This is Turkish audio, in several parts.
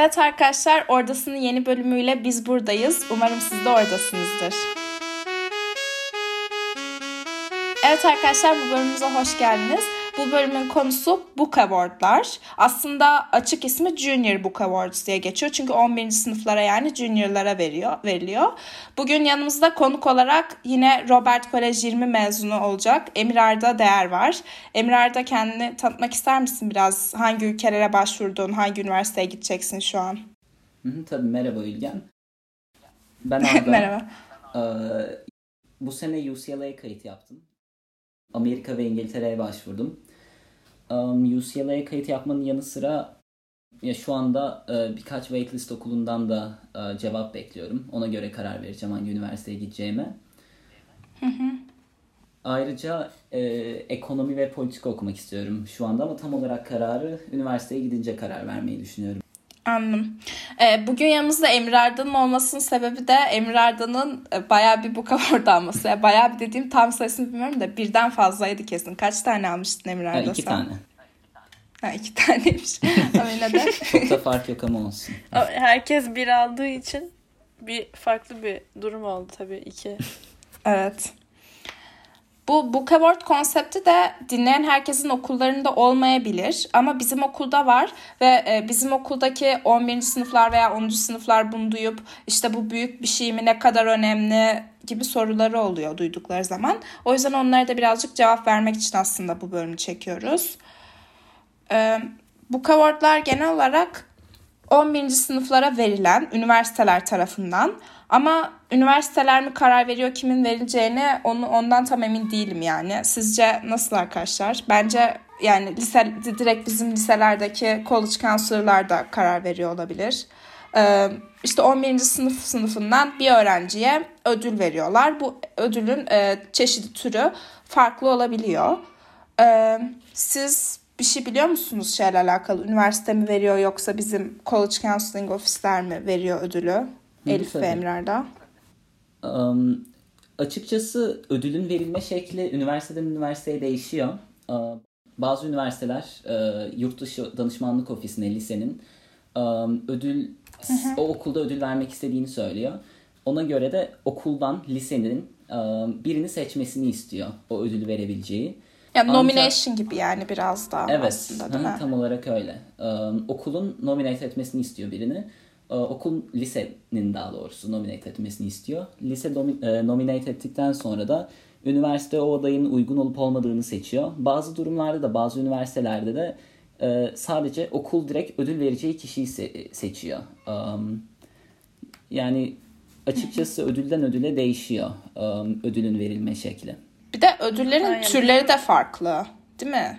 Evet arkadaşlar, Ordası'nın yeni bölümüyle biz buradayız. Umarım siz de oradasınızdır. Evet arkadaşlar, bu bölümümüze hoş geldiniz. Bu bölümün konusu Book Award'lar. Aslında açık ismi Junior Book Awards diye geçiyor. Çünkü 11. sınıflara yani juniorlara veriyor, veriliyor. Bugün yanımızda konuk olarak yine Robert Kolej 20 mezunu olacak Emir Arda Değer var. Emir Arda kendini tanıtmak ister misin biraz? Hangi ülkelere başvurdun? Hangi üniversiteye gideceksin şu an? Hı hı, tabii merhaba Ülgen. Ben Arda. Merhaba. Ee, bu sene UCLA'ya kayıt yaptım. Amerika ve İngiltere'ye başvurdum. Um, UCLA'ya kayıt yapmanın yanı sıra ya şu anda e, birkaç waitlist okulundan da e, cevap bekliyorum. Ona göre karar vereceğim hangi üniversiteye gideceğime. Ayrıca e, ekonomi ve politika okumak istiyorum şu anda ama tam olarak kararı üniversiteye gidince karar vermeyi düşünüyorum. Anladım. Ee, bugün yanımızda Emir Arda'nın olmasının sebebi de Emir Arda'nın e, bayağı bir book award alması. Yani bayağı bir dediğim tam sayısını bilmiyorum da birden fazlaydı kesin. Kaç tane almıştın Emir Ha, Arda iki sen? tane. Ha, iki taneymiş. Ama yine de. Çok da fark yok ama olsun. Herkes bir aldığı için bir farklı bir durum oldu tabii iki. Evet. Bu Book Award konsepti de dinleyen herkesin okullarında olmayabilir. Ama bizim okulda var ve e, bizim okuldaki 11. sınıflar veya 10. sınıflar bunu duyup işte bu büyük bir şey mi ne kadar önemli gibi soruları oluyor duydukları zaman. O yüzden onlara da birazcık cevap vermek için aslında bu bölümü çekiyoruz. Book Award'lar genel olarak 11. sınıflara verilen üniversiteler tarafından ama üniversiteler mi karar veriyor kimin verileceğine onu ondan tam emin değilim yani. Sizce nasıl arkadaşlar? Bence yani lise direkt bizim liselerdeki college counselor'lar da karar veriyor olabilir. Ee, işte 11. sınıf sınıfından bir öğrenciye ödül veriyorlar. Bu ödülün e, çeşidi türü farklı olabiliyor. Ee, siz bir şey biliyor musunuz şeyle alakalı? Üniversite mi veriyor yoksa bizim college counseling ofisler mi veriyor ödülü? Elif tabii. ve Emrar'da. Um, açıkçası ödülün verilme şekli üniversiteden üniversiteye değişiyor. Uh, bazı üniversiteler uh, yurt dışı danışmanlık ofisine lisenin um, ödül o okulda ödül vermek istediğini söylüyor. Ona göre de okuldan lisenin um, birini seçmesini istiyor o ödülü verebileceği. Yani Ancak- nomination gibi yani biraz da Evet, aslında değil mi? tam olarak öyle. Um, okulun nominate etmesini istiyor birini. Uh, okul lisenin daha doğrusu nominate etmesini istiyor. Lise domi- e, nominate ettikten sonra da üniversite o adayın uygun olup olmadığını seçiyor. Bazı durumlarda da bazı üniversitelerde de e, sadece okul direkt ödül vereceği kişiyi se- seçiyor. Um, yani açıkçası ödülden ödüle değişiyor um, ödülün verilme şekli. Ödüllerin Aynen. türleri de farklı değil mi?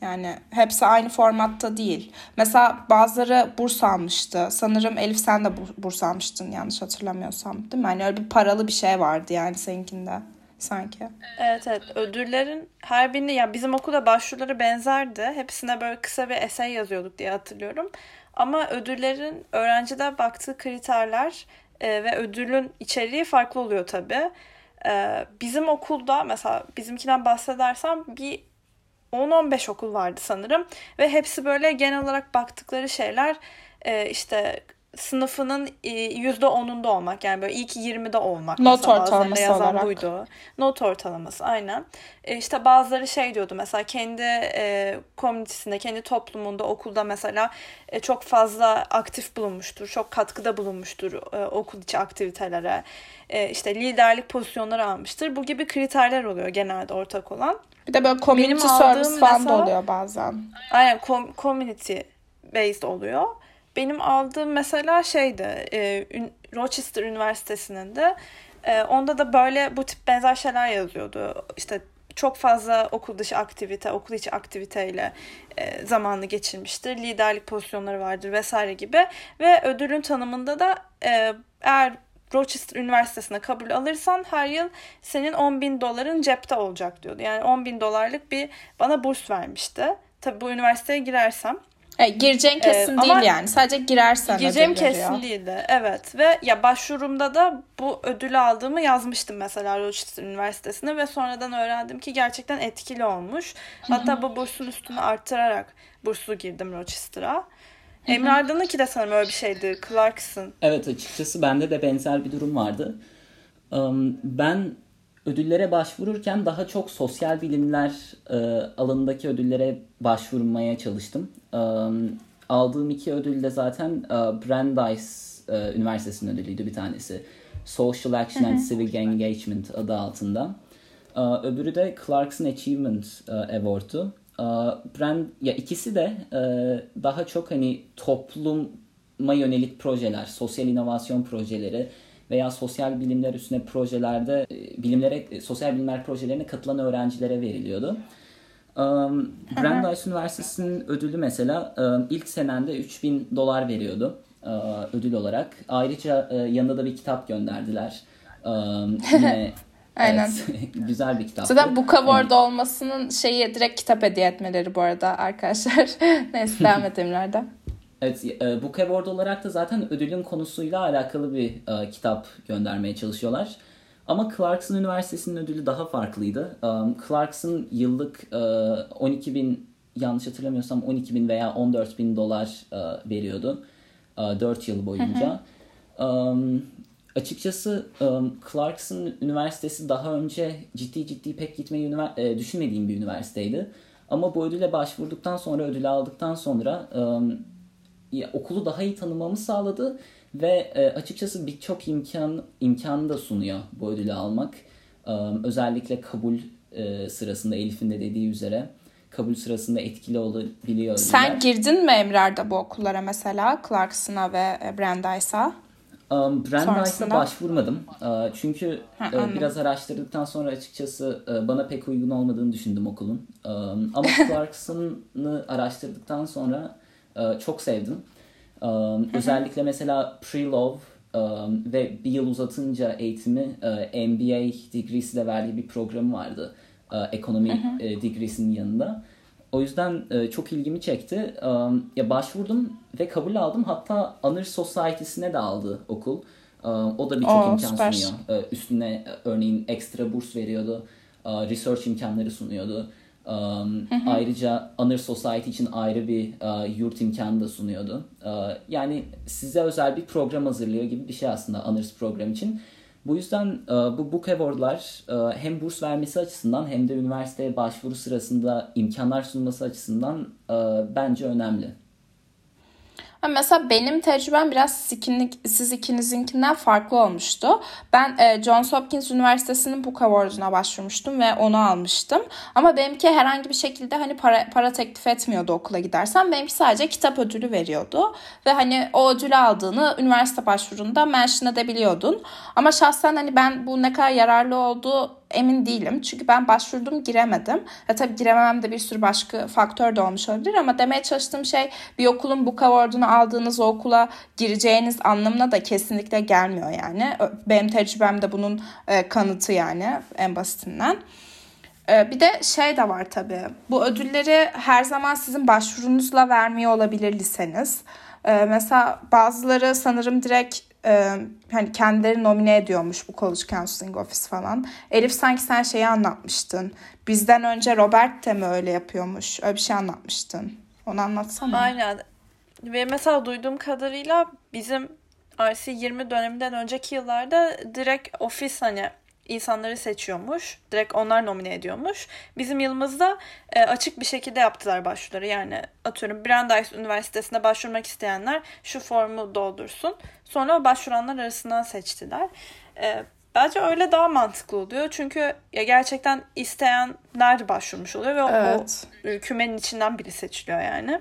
Yani hepsi aynı formatta değil. Mesela bazıları burs almıştı. Sanırım Elif sen de bur- burs almıştın yanlış hatırlamıyorsam değil mi? Hani öyle bir paralı bir şey vardı yani seninkinde sanki. Evet evet ödüllerin her birini ya bizim okulda başvuruları benzerdi. Hepsine böyle kısa bir essay yazıyorduk diye hatırlıyorum. Ama ödüllerin öğrenciler baktığı kriterler e, ve ödülün içeriği farklı oluyor tabii. E, bizim okulda mesela bizimkinden bahsedersem bir 10-15 okul vardı sanırım. Ve hepsi böyle genel olarak baktıkları şeyler e, işte sınıfının e, %10'unda olmak yani böyle ilk 20'de olmak. Not ortalaması yazan olarak. buydu. Not ortalaması aynen. E, işte bazıları şey diyordu mesela kendi e, komünitesinde, kendi toplumunda, okulda mesela e, çok fazla aktif bulunmuştur, çok katkıda bulunmuştur e, okul içi aktivitelere. E, işte liderlik pozisyonları almıştır. Bu gibi kriterler oluyor genelde ortak olan. Bir de böyle community Benim service falan da mesela- oluyor bazen. Aynen com- community based oluyor. Benim aldığım mesela şeydi e, Rochester Üniversitesi'nin de e, onda da böyle bu tip benzer şeyler yazıyordu. İşte çok fazla okul dışı aktivite, okul içi aktiviteyle e, zamanını geçirmiştir. Liderlik pozisyonları vardır vesaire gibi. Ve ödülün tanımında da e, eğer Rochester Üniversitesi'ne kabul alırsan her yıl senin 10 bin doların cepte olacak diyordu. Yani 10 bin dolarlık bir bana burs vermişti. Tabii bu üniversiteye girersem. E, gireceğin kesin ama değil yani. Sadece girersen Gireceğim ödül veriyor. kesin değildi. Evet ve ya başvurumda da bu ödülü aldığımı yazmıştım mesela Rochester Üniversitesi'ne ve sonradan öğrendim ki gerçekten etkili olmuş. Hatta bu bursun üstünü arttırarak burslu girdim Rochester'a. Emre Arda'nınki de sanırım öyle bir şeydi. Clarkson. Evet açıkçası bende de benzer bir durum vardı. Ben ödüllere başvururken daha çok sosyal bilimler e, alanındaki ödüllere başvurmaya çalıştım. Um, aldığım iki ödül de zaten e, Brandeis e, Üniversitesi'nin ödülüydü bir tanesi. Social Action and Civic Engagement adı altında. E, öbürü de Clarkson Achievement e, Award'u. E, Brand ya ikisi de e, daha çok hani topluma yönelik projeler, sosyal inovasyon projeleri veya sosyal bilimler üstüne projelerde e, bilimlere e, sosyal bilimler projelerine katılan öğrencilere veriliyordu. Um, Brandeis Üniversitesi'nin ödülü mesela um, ilk senende 3000 dolar veriyordu uh, ödül olarak. Ayrıca uh, yanında da bir kitap gönderdiler. Um, yine Aynen. Evet, güzel bir kitap. Zaten Book Award olmasının şeyi direkt kitap hediye etmeleri bu arada arkadaşlar. Neyse devam Emirler'den. Evet, e, Book Award olarak da zaten ödülün konusuyla alakalı bir e, kitap göndermeye çalışıyorlar. Ama Clarkson Üniversitesi'nin ödülü daha farklıydı. Um, Clarkson yıllık e, 12 bin, yanlış hatırlamıyorsam 12 bin veya 14 bin dolar e, veriyordu. E, 4 yıl boyunca. Um, açıkçası um, Clarkson Üniversitesi daha önce ciddi ciddi pek gitmeyi e, düşünmediğim bir üniversiteydi. Ama bu ödüle başvurduktan sonra, ödülü aldıktan sonra um, ya, okulu daha iyi tanımamı sağladı ve e, açıkçası birçok imkan imkanı da sunuyor bu ödülü almak. E, özellikle kabul e, sırasında Elif'in de dediği üzere kabul sırasında etkili olabiliyor. Sen girdin mi Emrar'da bu okullara mesela Clarkson'a ve e, Brandeis'a? Um, Brandeis'a başvurmadım. Uh, çünkü Ha, e, biraz araştırdıktan sonra açıkçası e, bana pek uygun olmadığını düşündüm okulun. Um, ama Clarkson'ı araştırdıktan sonra e, çok sevdim. Um, özellikle mesela pre-law um, ve bir yıl uzatınca eğitimi e, MBA degree'si de verdiği bir programı vardı. E, ekonomi e, degree'sinin yanında. O yüzden e, çok ilgimi çekti. Ya başvurdum ve kabul aldım. Hatta Honor Society'sine de aldı okul. O da birçok imkan süper. sunuyor. E, üstüne e, örneğin ekstra burs veriyordu. E, research imkanları sunuyordu. Um, ayrıca Honor Society için ayrı bir e, yurt imkanı da sunuyordu. E, yani size özel bir program hazırlıyor gibi bir şey aslında Honors program için. Bu yüzden e, bu Book Award'lar e, hem burs vermesi açısından hem de üniversiteye başvuru sırasında imkanlar sunması açısından e, bence önemli. Mesela benim tecrübem biraz siz, ikini- siz ikinizinkinden farklı olmuştu. Ben e, Johns Hopkins Üniversitesi'nin Book Award'una başvurmuştum ve onu almıştım. Ama benimki herhangi bir şekilde hani para, para teklif etmiyordu okula gidersen. Benimki sadece kitap ödülü veriyordu. Ve hani o ödülü aldığını üniversite başvurunda mention edebiliyordun. Ama şahsen hani ben bu ne kadar yararlı olduğu emin değilim. Çünkü ben başvurdum giremedim. Ya tabii girememem de bir sürü başka faktör de olmuş olabilir ama demeye çalıştığım şey bir okulun Book Award'unu aldığınız o okula gireceğiniz anlamına da kesinlikle gelmiyor yani. Benim tecrübem de bunun e, kanıtı yani en basitinden. E, Bir de şey de var tabii. Bu ödülleri her zaman sizin başvurunuzla vermiyor olabilir liseniz. E, Mesela bazıları sanırım direkt e, hani kendileri nomine ediyormuş bu College Counseling Office falan. Elif sanki sen şeyi anlatmıştın. Bizden önce Robert de mi öyle yapıyormuş? Öyle bir şey anlatmıştın. Onu anlatsana. Aynen. Ve mesela duyduğum kadarıyla bizim RC20 döneminden önceki yıllarda direkt ofis hani insanları seçiyormuş. Direkt onlar nomine ediyormuş. Bizim yılımızda e, açık bir şekilde yaptılar başvuruları. Yani atıyorum Brandeis Üniversitesi'ne başvurmak isteyenler şu formu doldursun. Sonra o başvuranlar arasından seçtiler. E, bence öyle daha mantıklı oluyor. Çünkü ya gerçekten isteyenler başvurmuş oluyor ve o- Evet. o kümenin içinden biri seçiliyor yani.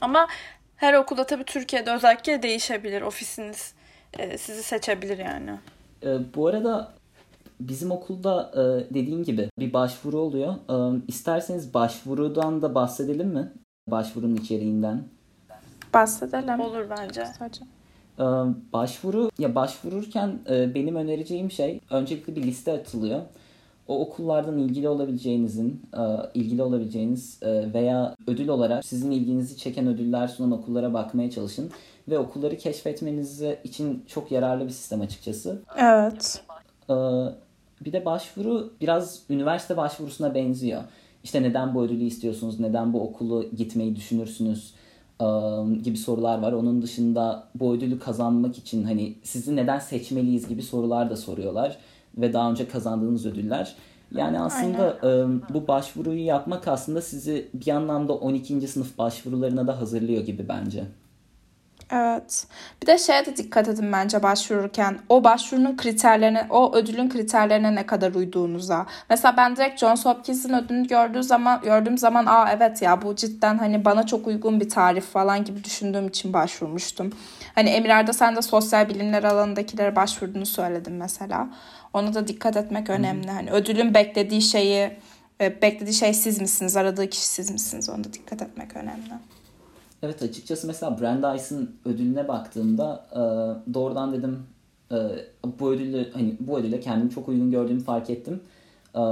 Ama her okulda tabii Türkiye'de özellikle değişebilir. Ofisiniz e, sizi seçebilir yani. E, bu arada bizim okulda e, dediğin gibi bir başvuru oluyor. E, isterseniz başvurudan da bahsedelim mi? Başvurunun içeriğinden. Bahsedelim. Olur bence. Sadece. Ee, Başvuru ya başvururken e, benim önereceğim şey öncelikle bir liste atılıyor. O okullardan ilgili olabileceğinizin, e, ilgili olabileceğiniz e, veya ödül olarak sizin ilginizi çeken ödüller sunan okullara bakmaya çalışın ve okulları keşfetmeniz için çok yararlı bir sistem açıkçası. Evet. Bir de başvuru biraz üniversite başvurusuna benziyor. İşte neden bu ödülü istiyorsunuz, neden bu okulu gitmeyi düşünürsünüz, gibi sorular var. Onun dışında bu ödülü kazanmak için hani sizi neden seçmeliyiz gibi sorular da soruyorlar ve daha önce kazandığınız ödüller. Yani aslında Aynen. bu başvuruyu yapmak aslında sizi bir anlamda 12. sınıf başvurularına da hazırlıyor gibi bence. Evet. Bir de şeye de dikkat edin bence başvururken. O başvurunun kriterlerine, o ödülün kriterlerine ne kadar uyduğunuza. Mesela ben direkt Johns Hopkins'in ödülünü gördüğü zaman, gördüğüm zaman aa evet ya bu cidden hani bana çok uygun bir tarif falan gibi düşündüğüm için başvurmuştum. Hani Emirer'de sen de sosyal bilimler alanındakilere başvurduğunu söyledin mesela. Ona da dikkat etmek önemli. Hani ödülün beklediği şeyi, e, beklediği şey siz misiniz, aradığı kişi siz misiniz? Ona da dikkat etmek önemli. Evet açıkçası mesela Brandeis'in ödülüne baktığımda e, doğrudan dedim e, bu ödülü hani bu ödüle kendimi çok uygun gördüğümü fark ettim. E,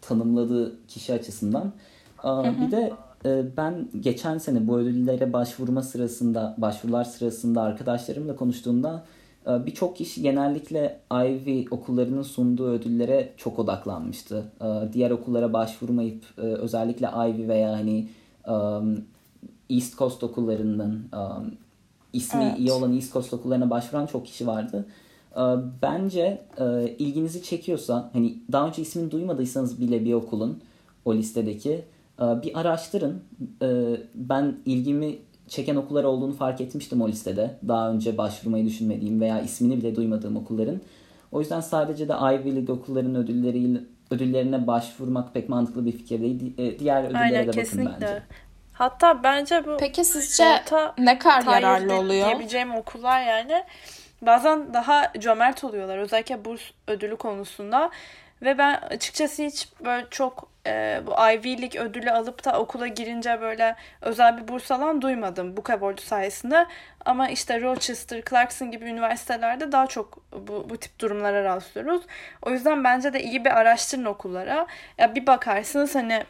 tanımladığı kişi açısından. E, Bir de e, ben geçen sene bu ödüllere başvurma sırasında, başvurular sırasında arkadaşlarımla konuştuğumda e, birçok kişi genellikle Ivy okullarının sunduğu ödüllere çok odaklanmıştı. E, diğer okullara başvurmayıp e, özellikle Ivy veya hani East Coast okullarından um, ismi evet. iyi olan East Coast okullarına başvuran çok kişi vardı. Uh, bence uh, ilginizi çekiyorsa hani daha önce ismini duymadıysanız bile bir okulun o listedeki uh, bir araştırın. Uh, ben ilgimi çeken okullar olduğunu fark etmiştim o listede. Daha önce başvurmayı düşünmediğim veya ismini bile duymadığım okulların. O yüzden sadece de Ivy League okulların ödülleriyle ödüllerine başvurmak pek mantıklı bir fikir değil. E, diğer ödüllere Aynen, de kesinlikle. bakın bence. Hatta bence bu Peki sizce ne kadar yararlı oluyor? Diyebileceğim okullar yani bazen daha cömert oluyorlar özellikle burs ödülü konusunda ve ben açıkçası hiç böyle çok e, bu Ivy League ödülü alıp da okula girince böyle özel bir burs alan duymadım bu kabulü sayesinde. Ama işte Rochester, Clarkson gibi üniversitelerde daha çok bu, bu tip durumlara rastlıyoruz. O yüzden bence de iyi bir araştırın okullara. Ya bir bakarsınız hani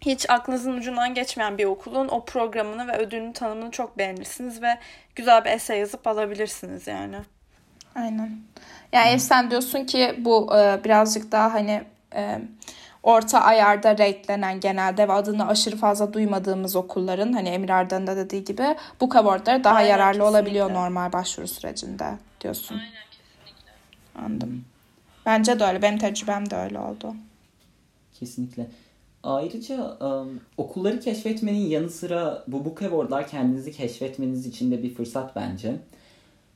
hiç aklınızın ucundan geçmeyen bir okulun o programını ve ödülünün tanımını çok beğenirsiniz ve güzel bir essay yazıp alabilirsiniz yani. Aynen. Yani hmm. sen diyorsun ki bu e, birazcık daha hani e, orta ayarda ratelenen genelde ve adını aşırı fazla duymadığımız okulların hani Emir Arda'nın da dediği gibi bu kavortları daha Aynen, yararlı kesinlikle. olabiliyor normal başvuru sürecinde diyorsun. Aynen kesinlikle. Anladım. Bence de öyle. Benim tecrübem de öyle oldu. Kesinlikle. Ayrıca um, okulları keşfetmenin yanı sıra bu book award'lar kendinizi keşfetmeniz için de bir fırsat bence.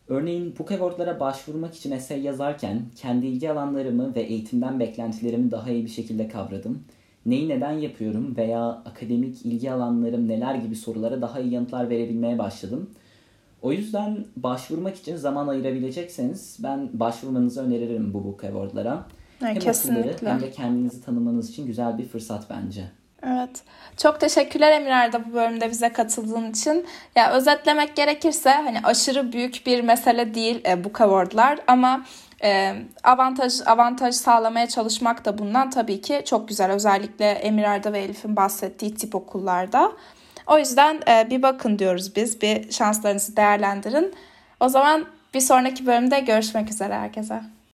Örneğin book award'lara başvurmak için essay yazarken kendi ilgi alanlarımı ve eğitimden beklentilerimi daha iyi bir şekilde kavradım. Neyi neden yapıyorum veya akademik ilgi alanlarım neler gibi sorulara daha iyi yanıtlar verebilmeye başladım. O yüzden başvurmak için zaman ayırabilecekseniz ben başvurmanızı öneririm bu book award'lara. Yani hem kesinlikle. hem de kendinizi tanımanız için güzel bir fırsat bence. Evet. Çok teşekkürler Emir Arda bu bölümde bize katıldığın için. Ya özetlemek gerekirse hani aşırı büyük bir mesele değil e, bu awardlar ama e, avantaj avantaj sağlamaya çalışmak da bundan tabii ki çok güzel. Özellikle Emir Arda ve Elif'in bahsettiği tip okullarda. O yüzden e, bir bakın diyoruz biz. Bir şanslarınızı değerlendirin. O zaman bir sonraki bölümde görüşmek üzere herkese.